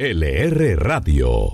LR Radio.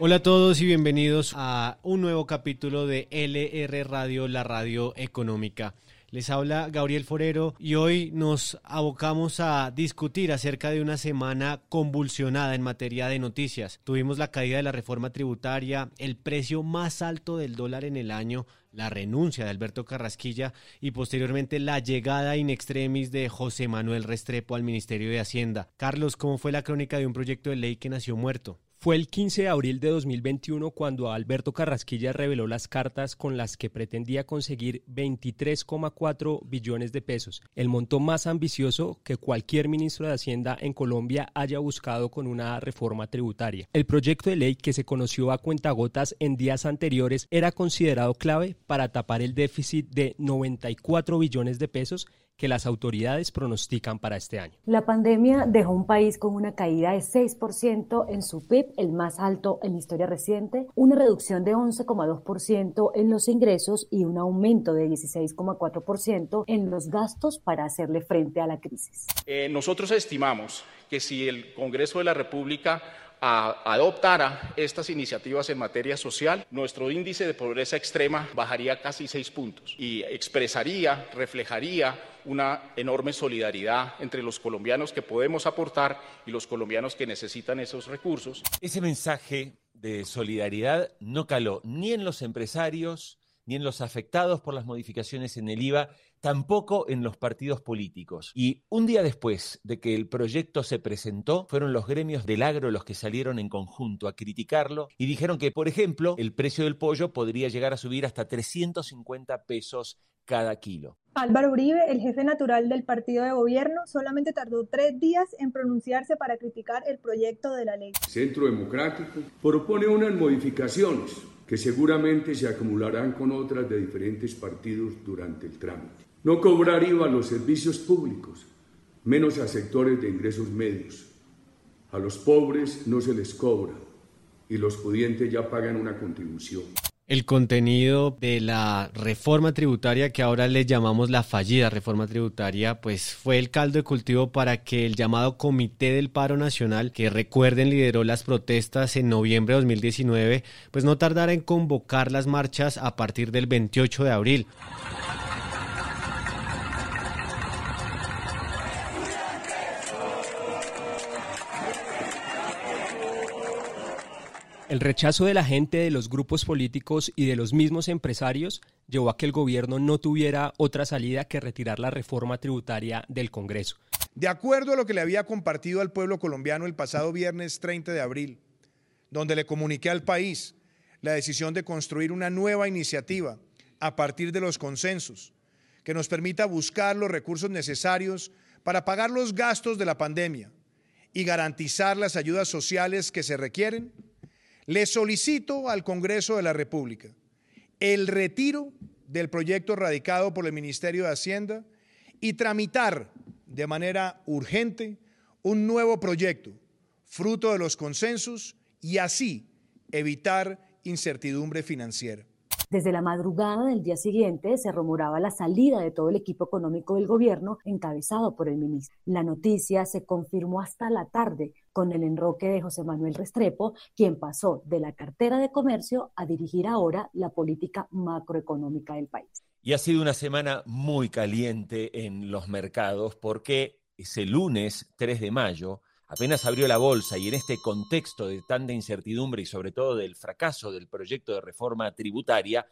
Hola a todos y bienvenidos a un nuevo capítulo de LR Radio, la radio económica. Les habla Gabriel Forero y hoy nos abocamos a discutir acerca de una semana convulsionada en materia de noticias. Tuvimos la caída de la reforma tributaria, el precio más alto del dólar en el año, la renuncia de Alberto Carrasquilla y posteriormente la llegada in extremis de José Manuel Restrepo al Ministerio de Hacienda. Carlos, ¿cómo fue la crónica de un proyecto de ley que nació muerto? Fue el 15 de abril de 2021 cuando Alberto Carrasquilla reveló las cartas con las que pretendía conseguir 23,4 billones de pesos, el monto más ambicioso que cualquier ministro de Hacienda en Colombia haya buscado con una reforma tributaria. El proyecto de ley que se conoció a cuentagotas en días anteriores era considerado clave para tapar el déficit de 94 billones de pesos que las autoridades pronostican para este año. La pandemia dejó un país con una caída de 6% en su PIB, el más alto en la historia reciente, una reducción de 11,2% en los ingresos y un aumento de 16,4% en los gastos para hacerle frente a la crisis. Eh, nosotros estimamos que si el Congreso de la República adoptara estas iniciativas en materia social, nuestro índice de pobreza extrema bajaría casi seis puntos y expresaría, reflejaría una enorme solidaridad entre los colombianos que podemos aportar y los colombianos que necesitan esos recursos. Ese mensaje de solidaridad no caló ni en los empresarios, ni en los afectados por las modificaciones en el IVA, tampoco en los partidos políticos. Y un día después de que el proyecto se presentó, fueron los gremios del agro los que salieron en conjunto a criticarlo y dijeron que, por ejemplo, el precio del pollo podría llegar a subir hasta 350 pesos cada kilo. Álvaro Uribe, el jefe natural del partido de gobierno, solamente tardó tres días en pronunciarse para criticar el proyecto de la ley. Centro Democrático propone unas modificaciones que seguramente se acumularán con otras de diferentes partidos durante el trámite. No cobrar IVA a los servicios públicos, menos a sectores de ingresos medios. A los pobres no se les cobra y los pudientes ya pagan una contribución. El contenido de la reforma tributaria que ahora le llamamos la fallida reforma tributaria, pues fue el caldo de cultivo para que el llamado Comité del Paro Nacional, que recuerden lideró las protestas en noviembre de 2019, pues no tardara en convocar las marchas a partir del 28 de abril. El rechazo de la gente, de los grupos políticos y de los mismos empresarios llevó a que el gobierno no tuviera otra salida que retirar la reforma tributaria del Congreso. De acuerdo a lo que le había compartido al pueblo colombiano el pasado viernes 30 de abril, donde le comuniqué al país la decisión de construir una nueva iniciativa a partir de los consensos que nos permita buscar los recursos necesarios para pagar los gastos de la pandemia y garantizar las ayudas sociales que se requieren, le solicito al Congreso de la República el retiro del proyecto radicado por el Ministerio de Hacienda y tramitar de manera urgente un nuevo proyecto, fruto de los consensos, y así evitar incertidumbre financiera. Desde la madrugada del día siguiente se rumoraba la salida de todo el equipo económico del gobierno encabezado por el ministro. La noticia se confirmó hasta la tarde con el enroque de José Manuel Restrepo, quien pasó de la cartera de comercio a dirigir ahora la política macroeconómica del país. Y ha sido una semana muy caliente en los mercados porque ese lunes 3 de mayo apenas abrió la bolsa y en este contexto de tanta incertidumbre y sobre todo del fracaso del proyecto de reforma tributaria,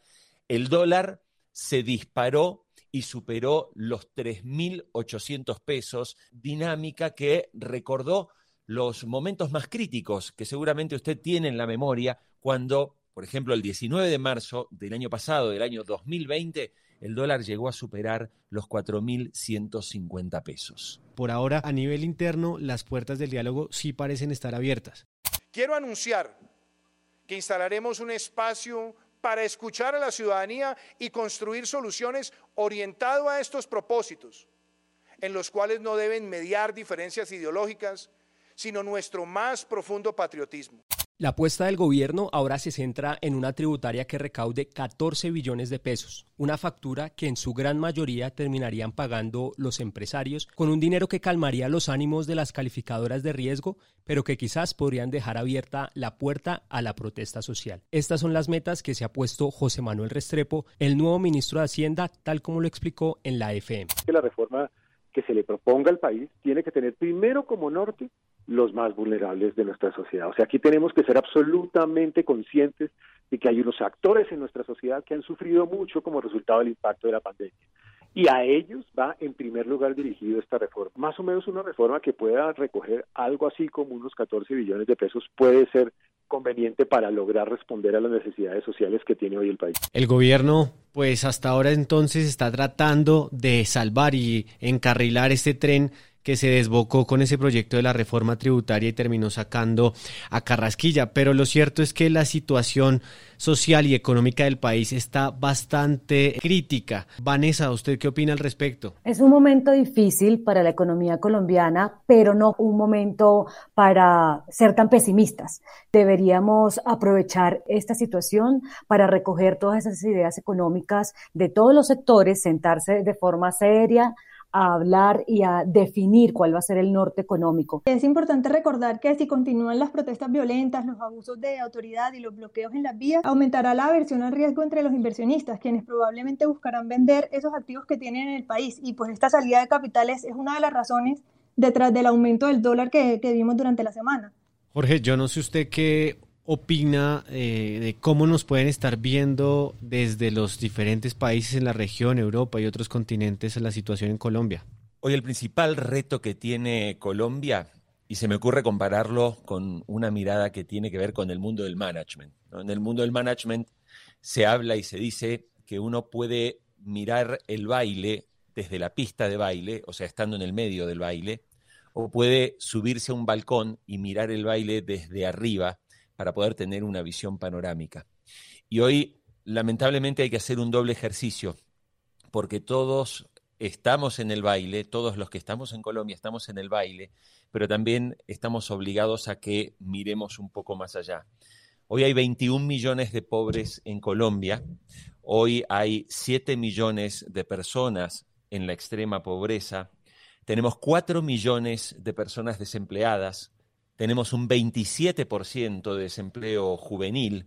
el dólar se disparó y superó los 3.800 pesos, dinámica que recordó los momentos más críticos que seguramente usted tiene en la memoria cuando, por ejemplo, el 19 de marzo del año pasado, del año 2020, el dólar llegó a superar los 4.150 pesos. Por ahora, a nivel interno, las puertas del diálogo sí parecen estar abiertas. Quiero anunciar que instalaremos un espacio para escuchar a la ciudadanía y construir soluciones orientado a estos propósitos, en los cuales no deben mediar diferencias ideológicas, sino nuestro más profundo patriotismo. La apuesta del gobierno ahora se centra en una tributaria que recaude 14 billones de pesos, una factura que en su gran mayoría terminarían pagando los empresarios con un dinero que calmaría los ánimos de las calificadoras de riesgo, pero que quizás podrían dejar abierta la puerta a la protesta social. Estas son las metas que se ha puesto José Manuel Restrepo, el nuevo ministro de Hacienda, tal como lo explicó en la FM. La reforma que se le proponga al país tiene que tener primero como norte los más vulnerables de nuestra sociedad. O sea, aquí tenemos que ser absolutamente conscientes de que hay unos actores en nuestra sociedad que han sufrido mucho como resultado del impacto de la pandemia. Y a ellos va en primer lugar dirigido esta reforma. Más o menos una reforma que pueda recoger algo así como unos 14 billones de pesos puede ser conveniente para lograr responder a las necesidades sociales que tiene hoy el país. El gobierno, pues hasta ahora entonces está tratando de salvar y encarrilar este tren que se desbocó con ese proyecto de la reforma tributaria y terminó sacando a Carrasquilla. Pero lo cierto es que la situación social y económica del país está bastante crítica. Vanessa, ¿usted qué opina al respecto? Es un momento difícil para la economía colombiana, pero no un momento para ser tan pesimistas. Deberíamos aprovechar esta situación para recoger todas esas ideas económicas de todos los sectores, sentarse de forma seria, a hablar y a definir cuál va a ser el norte económico. Es importante recordar que si continúan las protestas violentas, los abusos de autoridad y los bloqueos en las vías, aumentará la aversión al riesgo entre los inversionistas, quienes probablemente buscarán vender esos activos que tienen en el país. Y pues esta salida de capitales es una de las razones detrás del aumento del dólar que, que vimos durante la semana. Jorge, yo no sé usted qué opina eh, de cómo nos pueden estar viendo desde los diferentes países en la región, Europa y otros continentes, la situación en Colombia? Hoy el principal reto que tiene Colombia, y se me ocurre compararlo con una mirada que tiene que ver con el mundo del management. En el mundo del management se habla y se dice que uno puede mirar el baile desde la pista de baile, o sea, estando en el medio del baile, o puede subirse a un balcón y mirar el baile desde arriba para poder tener una visión panorámica. Y hoy, lamentablemente, hay que hacer un doble ejercicio, porque todos estamos en el baile, todos los que estamos en Colombia estamos en el baile, pero también estamos obligados a que miremos un poco más allá. Hoy hay 21 millones de pobres en Colombia, hoy hay 7 millones de personas en la extrema pobreza, tenemos 4 millones de personas desempleadas, tenemos un 27% de desempleo juvenil,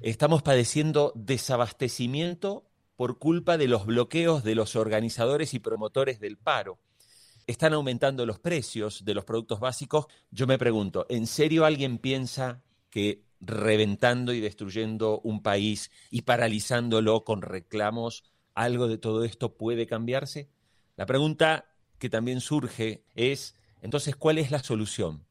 estamos padeciendo desabastecimiento por culpa de los bloqueos de los organizadores y promotores del paro. Están aumentando los precios de los productos básicos. Yo me pregunto, ¿en serio alguien piensa que reventando y destruyendo un país y paralizándolo con reclamos, algo de todo esto puede cambiarse? La pregunta que también surge es, entonces, ¿cuál es la solución?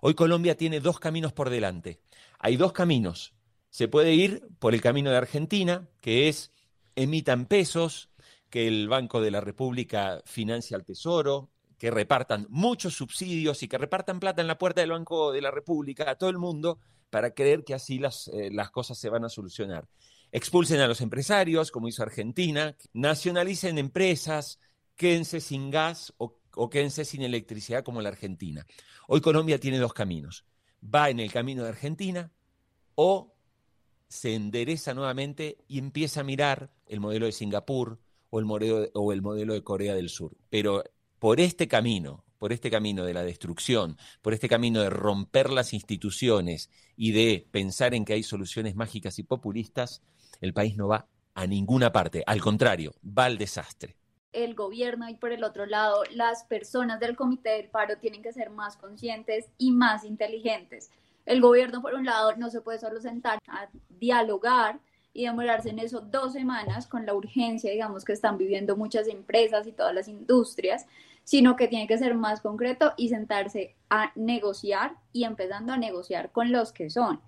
Hoy Colombia tiene dos caminos por delante. Hay dos caminos. Se puede ir por el camino de Argentina, que es emitan pesos, que el Banco de la República financie al Tesoro, que repartan muchos subsidios y que repartan plata en la puerta del Banco de la República a todo el mundo para creer que así las, eh, las cosas se van a solucionar. Expulsen a los empresarios, como hizo Argentina, nacionalicen empresas, quédense sin gas o o quédense sin electricidad como la Argentina. Hoy Colombia tiene dos caminos. Va en el camino de Argentina o se endereza nuevamente y empieza a mirar el modelo de Singapur o el modelo de, o el modelo de Corea del Sur. Pero por este camino, por este camino de la destrucción, por este camino de romper las instituciones y de pensar en que hay soluciones mágicas y populistas, el país no va a ninguna parte. Al contrario, va al desastre el gobierno y por el otro lado las personas del comité del paro tienen que ser más conscientes y más inteligentes. El gobierno, por un lado, no se puede solo sentar a dialogar y demorarse en eso dos semanas con la urgencia, digamos, que están viviendo muchas empresas y todas las industrias, sino que tiene que ser más concreto y sentarse a negociar y empezando a negociar con los que son.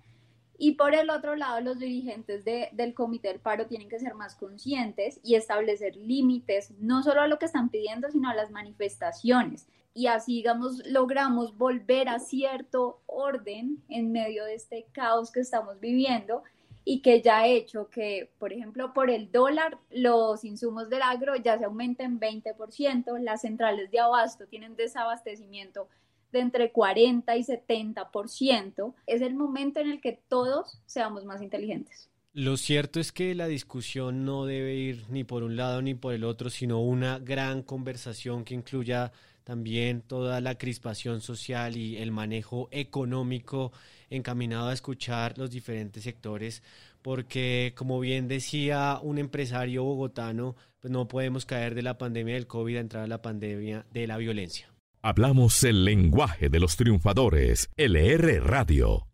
Y por el otro lado, los dirigentes del comité del paro tienen que ser más conscientes y establecer límites, no solo a lo que están pidiendo, sino a las manifestaciones. Y así, digamos, logramos volver a cierto orden en medio de este caos que estamos viviendo y que ya ha hecho que, por ejemplo, por el dólar, los insumos del agro ya se aumenten 20%, las centrales de abasto tienen desabastecimiento de entre 40 y 70%, es el momento en el que todos seamos más inteligentes. Lo cierto es que la discusión no debe ir ni por un lado ni por el otro, sino una gran conversación que incluya también toda la crispación social y el manejo económico encaminado a escuchar los diferentes sectores, porque como bien decía un empresario bogotano, pues no podemos caer de la pandemia del COVID a entrar a la pandemia de la violencia. Hablamos el lenguaje de los triunfadores, LR Radio.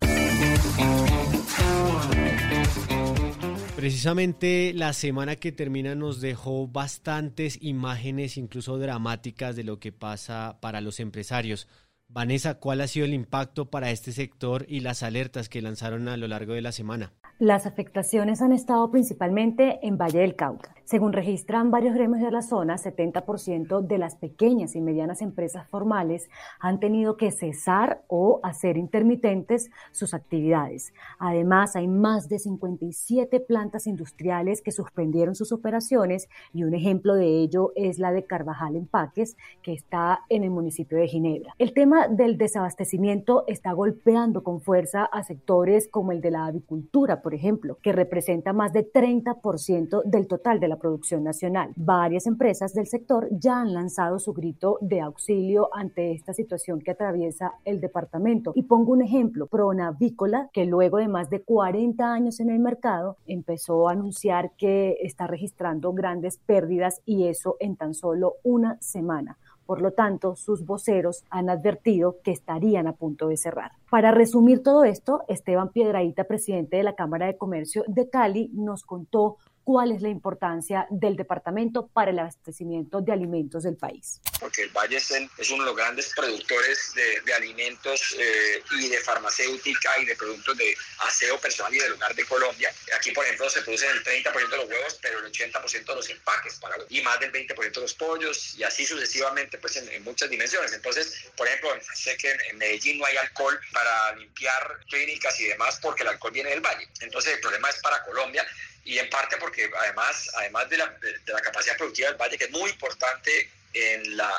Precisamente la semana que termina nos dejó bastantes imágenes, incluso dramáticas, de lo que pasa para los empresarios. Vanessa, ¿cuál ha sido el impacto para este sector y las alertas que lanzaron a lo largo de la semana? Las afectaciones han estado principalmente en Valle del Cauca. Según registran varios gremios de la zona, 70% de las pequeñas y medianas empresas formales han tenido que cesar o hacer intermitentes sus actividades. Además, hay más de 57 plantas industriales que suspendieron sus operaciones y un ejemplo de ello es la de Carvajal Empaques, que está en el municipio de Ginebra. El tema del desabastecimiento está golpeando con fuerza a sectores como el de la avicultura, por ejemplo, que representa más de 30% del total de la producción nacional. Varias empresas del sector ya han lanzado su grito de auxilio ante esta situación que atraviesa el departamento. Y pongo un ejemplo, Pronavícola, que luego de más de 40 años en el mercado, empezó a anunciar que está registrando grandes pérdidas y eso en tan solo una semana. Por lo tanto, sus voceros han advertido que estarían a punto de cerrar. Para resumir todo esto, Esteban Piedraíta, presidente de la Cámara de Comercio de Cali, nos contó cuál es la importancia del departamento para el abastecimiento de alimentos del país. Porque el Valle es, uno de los grandes productores de, alimentos eh, y de farmacéutica y de productos de aseo personal y del hogar de Colombia. Aquí, por ejemplo, se producen el 30% de los huevos, pero el 80% de los empaques para, y más del 20% de los pollos y así sucesivamente pues en, muchas dimensiones. Entonces, por ejemplo, sé que en Medellín no hay alcohol para limpiar clínicas y demás porque el alcohol viene del Valle. Entonces, el problema es para Colombia y en parte porque además, además de la, de la capacidad productiva del valle, que es muy importante en la,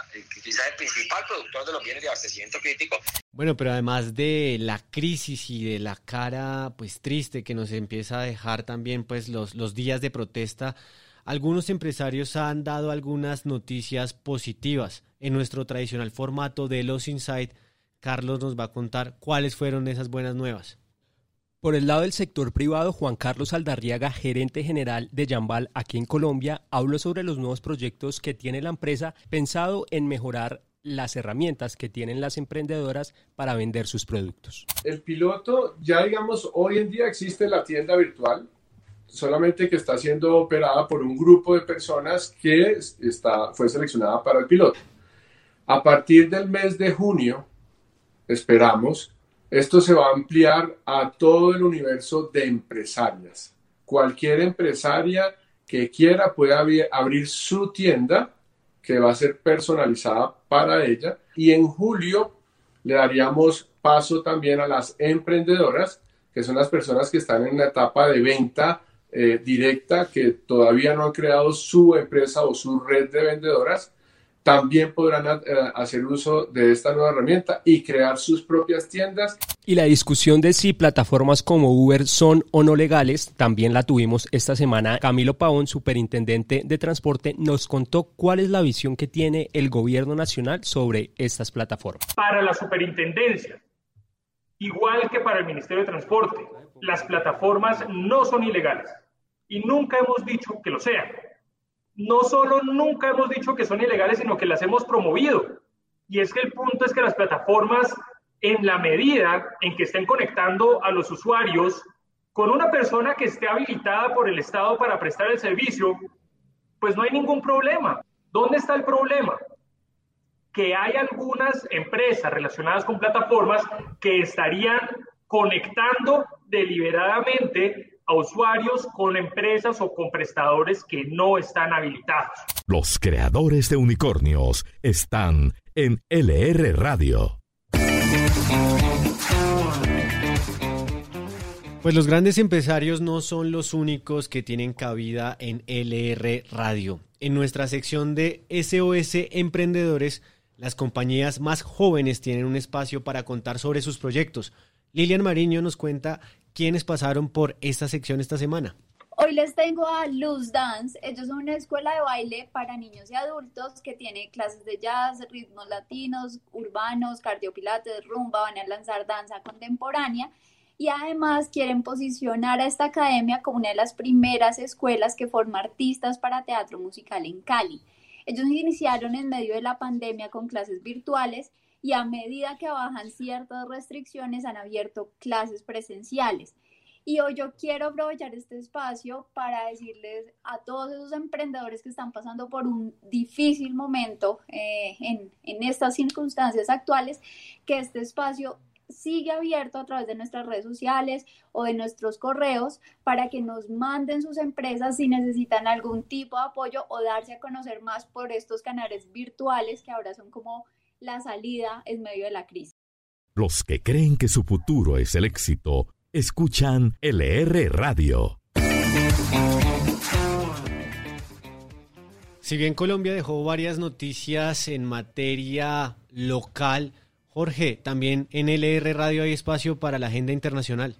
quizás el principal productor de los bienes de abastecimiento crítico. Bueno, pero además de la crisis y de la cara pues triste que nos empieza a dejar también pues los, los días de protesta, algunos empresarios han dado algunas noticias positivas. En nuestro tradicional formato de Los Insight, Carlos nos va a contar cuáles fueron esas buenas nuevas. Por el lado del sector privado, Juan Carlos Aldarriaga, gerente general de Jambal aquí en Colombia, habló sobre los nuevos proyectos que tiene la empresa pensado en mejorar las herramientas que tienen las emprendedoras para vender sus productos. El piloto, ya digamos, hoy en día existe la tienda virtual, solamente que está siendo operada por un grupo de personas que está, fue seleccionada para el piloto. A partir del mes de junio, esperamos esto se va a ampliar a todo el universo de empresarias. Cualquier empresaria que quiera puede abrir su tienda que va a ser personalizada para ella y en julio le daríamos paso también a las emprendedoras, que son las personas que están en la etapa de venta eh, directa, que todavía no han creado su empresa o su red de vendedoras también podrán eh, hacer uso de esta nueva herramienta y crear sus propias tiendas. Y la discusión de si plataformas como Uber son o no legales, también la tuvimos esta semana. Camilo Pavón, superintendente de transporte, nos contó cuál es la visión que tiene el gobierno nacional sobre estas plataformas. Para la superintendencia, igual que para el Ministerio de Transporte, las plataformas no son ilegales y nunca hemos dicho que lo sean no solo nunca hemos dicho que son ilegales, sino que las hemos promovido. Y es que el punto es que las plataformas, en la medida en que estén conectando a los usuarios con una persona que esté habilitada por el Estado para prestar el servicio, pues no hay ningún problema. ¿Dónde está el problema? Que hay algunas empresas relacionadas con plataformas que estarían conectando deliberadamente a usuarios con empresas o con prestadores que no están habilitados. Los creadores de unicornios están en LR Radio. Pues los grandes empresarios no son los únicos que tienen cabida en LR Radio. En nuestra sección de SOS Emprendedores Las compañías más jóvenes tienen un espacio para contar sobre sus proyectos. Lilian Mariño nos cuenta quiénes pasaron por esta sección esta semana. Hoy les tengo a Luz Dance. Ellos son una escuela de baile para niños y adultos que tiene clases de jazz, ritmos latinos, urbanos, cardiopilates, rumba, van a lanzar danza contemporánea y además quieren posicionar a esta academia como una de las primeras escuelas que forma artistas para teatro musical en Cali. Ellos iniciaron en medio de la pandemia con clases virtuales y a medida que bajan ciertas restricciones han abierto clases presenciales. Y hoy yo quiero aprovechar este espacio para decirles a todos esos emprendedores que están pasando por un difícil momento eh, en, en estas circunstancias actuales, que este espacio sigue abierto a través de nuestras redes sociales o de nuestros correos para que nos manden sus empresas si necesitan algún tipo de apoyo o darse a conocer más por estos canales virtuales que ahora son como la salida en medio de la crisis. Los que creen que su futuro es el éxito, escuchan LR Radio. Si bien Colombia dejó varias noticias en materia local, Jorge, también en LR Radio hay espacio para la agenda internacional.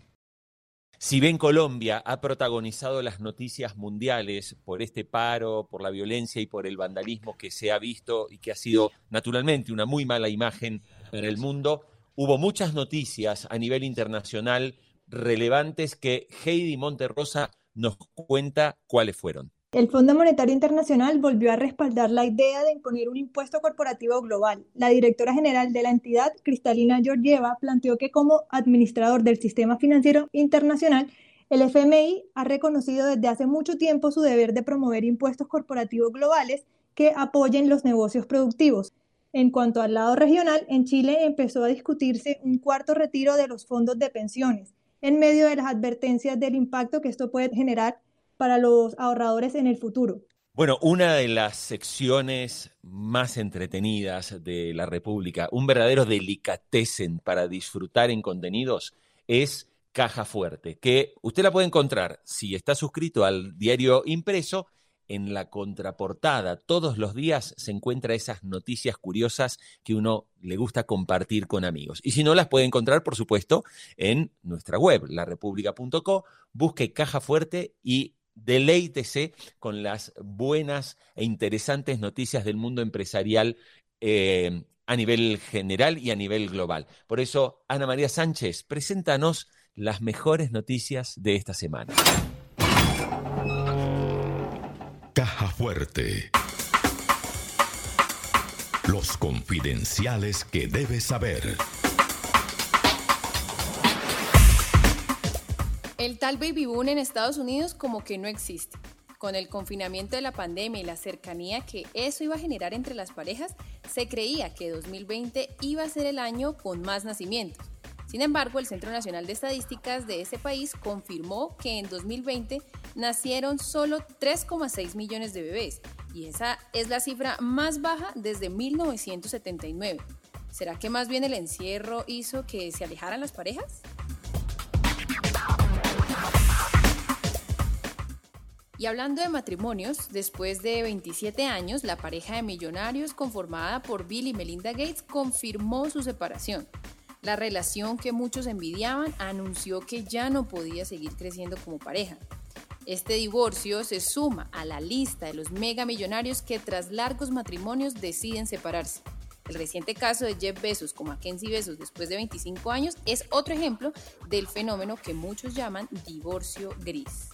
Si bien Colombia ha protagonizado las noticias mundiales por este paro, por la violencia y por el vandalismo que se ha visto y que ha sido naturalmente una muy mala imagen para el mundo, hubo muchas noticias a nivel internacional relevantes que Heidi Monterrosa nos cuenta cuáles fueron. El Fondo Monetario Internacional volvió a respaldar la idea de imponer un impuesto corporativo global. La directora general de la entidad, Cristalina Georgieva, planteó que como administrador del sistema financiero internacional, el FMI ha reconocido desde hace mucho tiempo su deber de promover impuestos corporativos globales que apoyen los negocios productivos. En cuanto al lado regional, en Chile empezó a discutirse un cuarto retiro de los fondos de pensiones, en medio de las advertencias del impacto que esto puede generar para los ahorradores en el futuro. Bueno, una de las secciones más entretenidas de la República, un verdadero delicatessen para disfrutar en contenidos, es Caja Fuerte, que usted la puede encontrar si está suscrito al diario impreso en la contraportada. Todos los días se encuentra esas noticias curiosas que uno le gusta compartir con amigos. Y si no, las puede encontrar, por supuesto, en nuestra web, larepublica.co. Busque Caja Fuerte y deleítese con las buenas e interesantes noticias del mundo empresarial eh, a nivel general y a nivel global. Por eso, Ana María Sánchez, preséntanos las mejores noticias de esta semana. Caja Fuerte. Los confidenciales que debes saber. El tal baby boom en Estados Unidos como que no existe. Con el confinamiento de la pandemia y la cercanía que eso iba a generar entre las parejas, se creía que 2020 iba a ser el año con más nacimientos. Sin embargo, el Centro Nacional de Estadísticas de ese país confirmó que en 2020 nacieron solo 3,6 millones de bebés, y esa es la cifra más baja desde 1979. ¿Será que más bien el encierro hizo que se alejaran las parejas? Y hablando de matrimonios, después de 27 años, la pareja de millonarios conformada por Bill y Melinda Gates confirmó su separación. La relación que muchos envidiaban anunció que ya no podía seguir creciendo como pareja. Este divorcio se suma a la lista de los mega millonarios que tras largos matrimonios deciden separarse. El reciente caso de Jeff Bezos con Mackenzie Bezos después de 25 años es otro ejemplo del fenómeno que muchos llaman divorcio gris.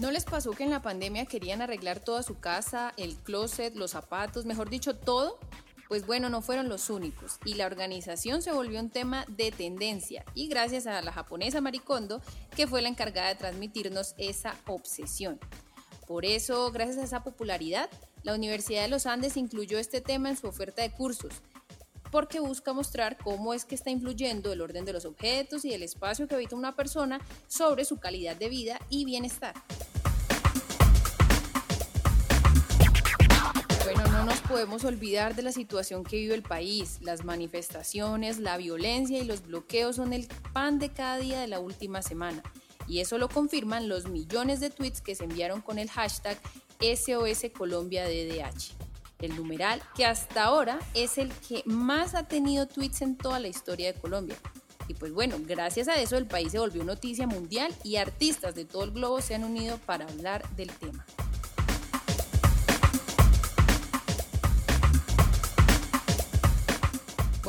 ¿No les pasó que en la pandemia querían arreglar toda su casa, el closet, los zapatos, mejor dicho, todo? Pues bueno, no fueron los únicos y la organización se volvió un tema de tendencia y gracias a la japonesa Maricondo, que fue la encargada de transmitirnos esa obsesión. Por eso, gracias a esa popularidad, la Universidad de los Andes incluyó este tema en su oferta de cursos, porque busca mostrar cómo es que está influyendo el orden de los objetos y el espacio que habita una persona sobre su calidad de vida y bienestar. No nos podemos olvidar de la situación que vive el país. Las manifestaciones, la violencia y los bloqueos son el pan de cada día de la última semana. Y eso lo confirman los millones de tweets que se enviaron con el hashtag SOS Colombia DDH. El numeral que hasta ahora es el que más ha tenido tweets en toda la historia de Colombia. Y pues bueno, gracias a eso el país se volvió noticia mundial y artistas de todo el globo se han unido para hablar del tema.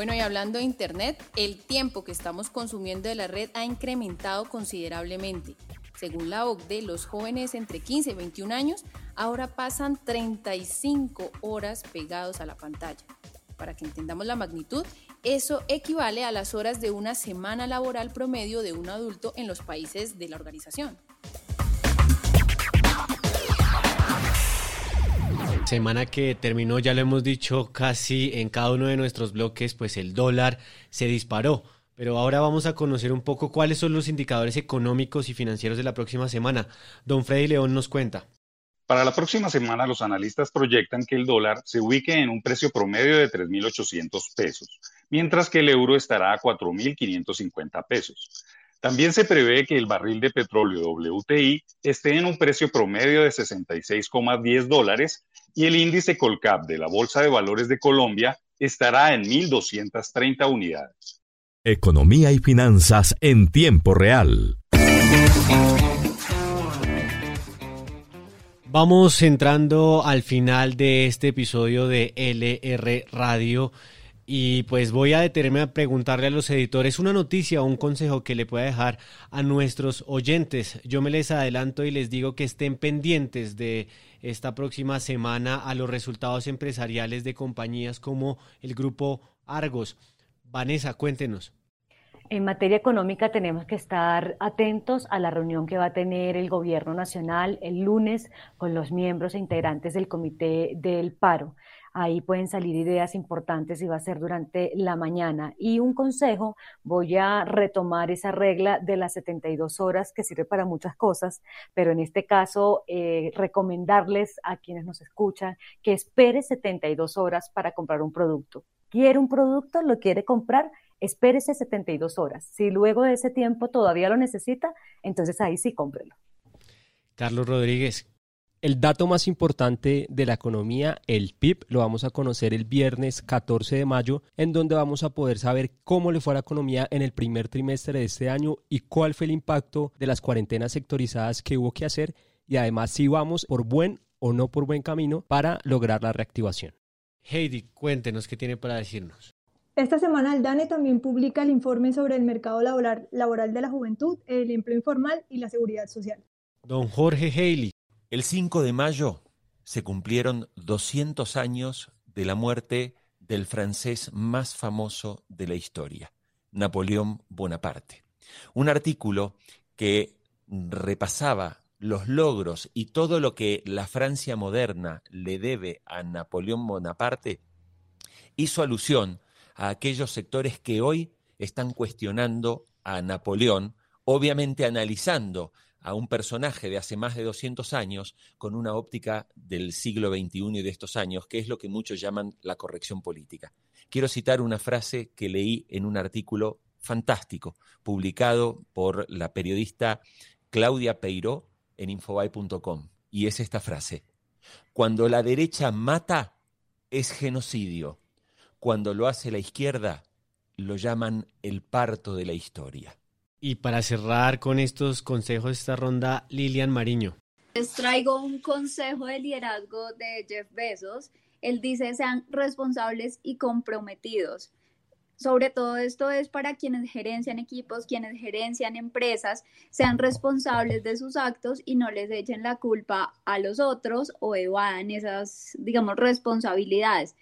Bueno, y hablando de Internet, el tiempo que estamos consumiendo de la red ha incrementado considerablemente. Según la OCDE, los jóvenes entre 15 y 21 años ahora pasan 35 horas pegados a la pantalla. Para que entendamos la magnitud, eso equivale a las horas de una semana laboral promedio de un adulto en los países de la organización. Semana que terminó, ya lo hemos dicho casi en cada uno de nuestros bloques, pues el dólar se disparó. Pero ahora vamos a conocer un poco cuáles son los indicadores económicos y financieros de la próxima semana. Don Freddy León nos cuenta. Para la próxima semana, los analistas proyectan que el dólar se ubique en un precio promedio de 3.800 pesos, mientras que el euro estará a 4.550 pesos. También se prevé que el barril de petróleo WTI esté en un precio promedio de 66,10 dólares y el índice Colcap de la Bolsa de Valores de Colombia estará en 1.230 unidades. Economía y finanzas en tiempo real. Vamos entrando al final de este episodio de LR Radio y pues voy a detenerme a preguntarle a los editores una noticia o un consejo que le pueda dejar a nuestros oyentes. Yo me les adelanto y les digo que estén pendientes de esta próxima semana a los resultados empresariales de compañías como el grupo Argos. Vanessa, cuéntenos. En materia económica tenemos que estar atentos a la reunión que va a tener el Gobierno Nacional el lunes con los miembros e integrantes del Comité del Paro. Ahí pueden salir ideas importantes y va a ser durante la mañana. Y un consejo, voy a retomar esa regla de las 72 horas que sirve para muchas cosas, pero en este caso eh, recomendarles a quienes nos escuchan que espere 72 horas para comprar un producto. Quiere un producto, lo quiere comprar, espérese 72 horas. Si luego de ese tiempo todavía lo necesita, entonces ahí sí cómprelo. Carlos Rodríguez, el dato más importante de la economía, el PIB, lo vamos a conocer el viernes 14 de mayo, en donde vamos a poder saber cómo le fue a la economía en el primer trimestre de este año y cuál fue el impacto de las cuarentenas sectorizadas que hubo que hacer y además si vamos por buen o no por buen camino para lograr la reactivación. Heidi, cuéntenos qué tiene para decirnos. Esta semana el DANE también publica el informe sobre el mercado laboral, laboral de la juventud, el empleo informal y la seguridad social. Don Jorge Haley, el 5 de mayo se cumplieron 200 años de la muerte del francés más famoso de la historia, Napoleón Bonaparte. Un artículo que repasaba los logros y todo lo que la Francia moderna le debe a Napoleón Bonaparte, hizo alusión a aquellos sectores que hoy están cuestionando a Napoleón, obviamente analizando a un personaje de hace más de 200 años con una óptica del siglo XXI y de estos años, que es lo que muchos llaman la corrección política. Quiero citar una frase que leí en un artículo fantástico, publicado por la periodista Claudia Peiró en infobay.com, y es esta frase. Cuando la derecha mata, es genocidio. Cuando lo hace la izquierda, lo llaman el parto de la historia. Y para cerrar con estos consejos esta ronda, Lilian Mariño. Les traigo un consejo de liderazgo de Jeff Bezos. Él dice sean responsables y comprometidos. Sobre todo esto es para quienes gerencian equipos, quienes gerencian empresas, sean responsables de sus actos y no les echen la culpa a los otros o evadan esas, digamos, responsabilidades.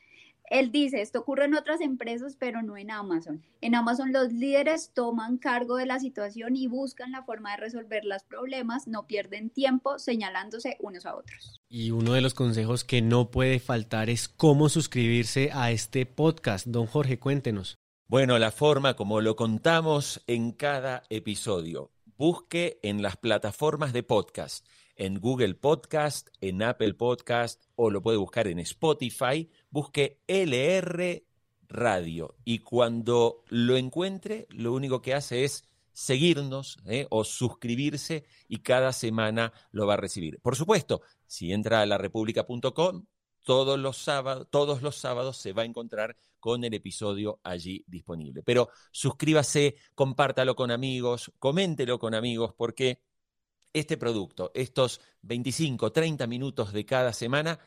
Él dice, esto ocurre en otras empresas, pero no en Amazon. En Amazon los líderes toman cargo de la situación y buscan la forma de resolver los problemas, no pierden tiempo señalándose unos a otros. Y uno de los consejos que no puede faltar es cómo suscribirse a este podcast. Don Jorge, cuéntenos. Bueno, la forma como lo contamos en cada episodio. Busque en las plataformas de podcast, en Google Podcast, en Apple Podcast o lo puede buscar en Spotify busque LR Radio y cuando lo encuentre, lo único que hace es seguirnos ¿eh? o suscribirse y cada semana lo va a recibir. Por supuesto, si entra a larepublica.com, todos todos los sábados se va a encontrar con el episodio allí disponible. Pero suscríbase, compártalo con amigos, coméntelo con amigos, porque este producto, estos 25, 30 minutos de cada semana,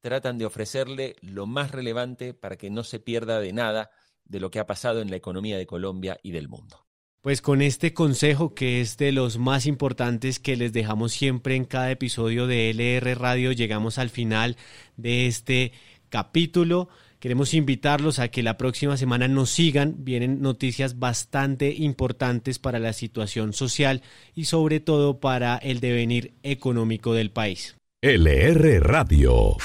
tratan de ofrecerle lo más relevante para que no se pierda de nada de lo que ha pasado en la economía de Colombia y del mundo. Pues con este consejo que es de los más importantes que les dejamos siempre en cada episodio de LR Radio, llegamos al final de este capítulo. Queremos invitarlos a que la próxima semana nos sigan. Vienen noticias bastante importantes para la situación social y sobre todo para el devenir económico del país. LR Radio.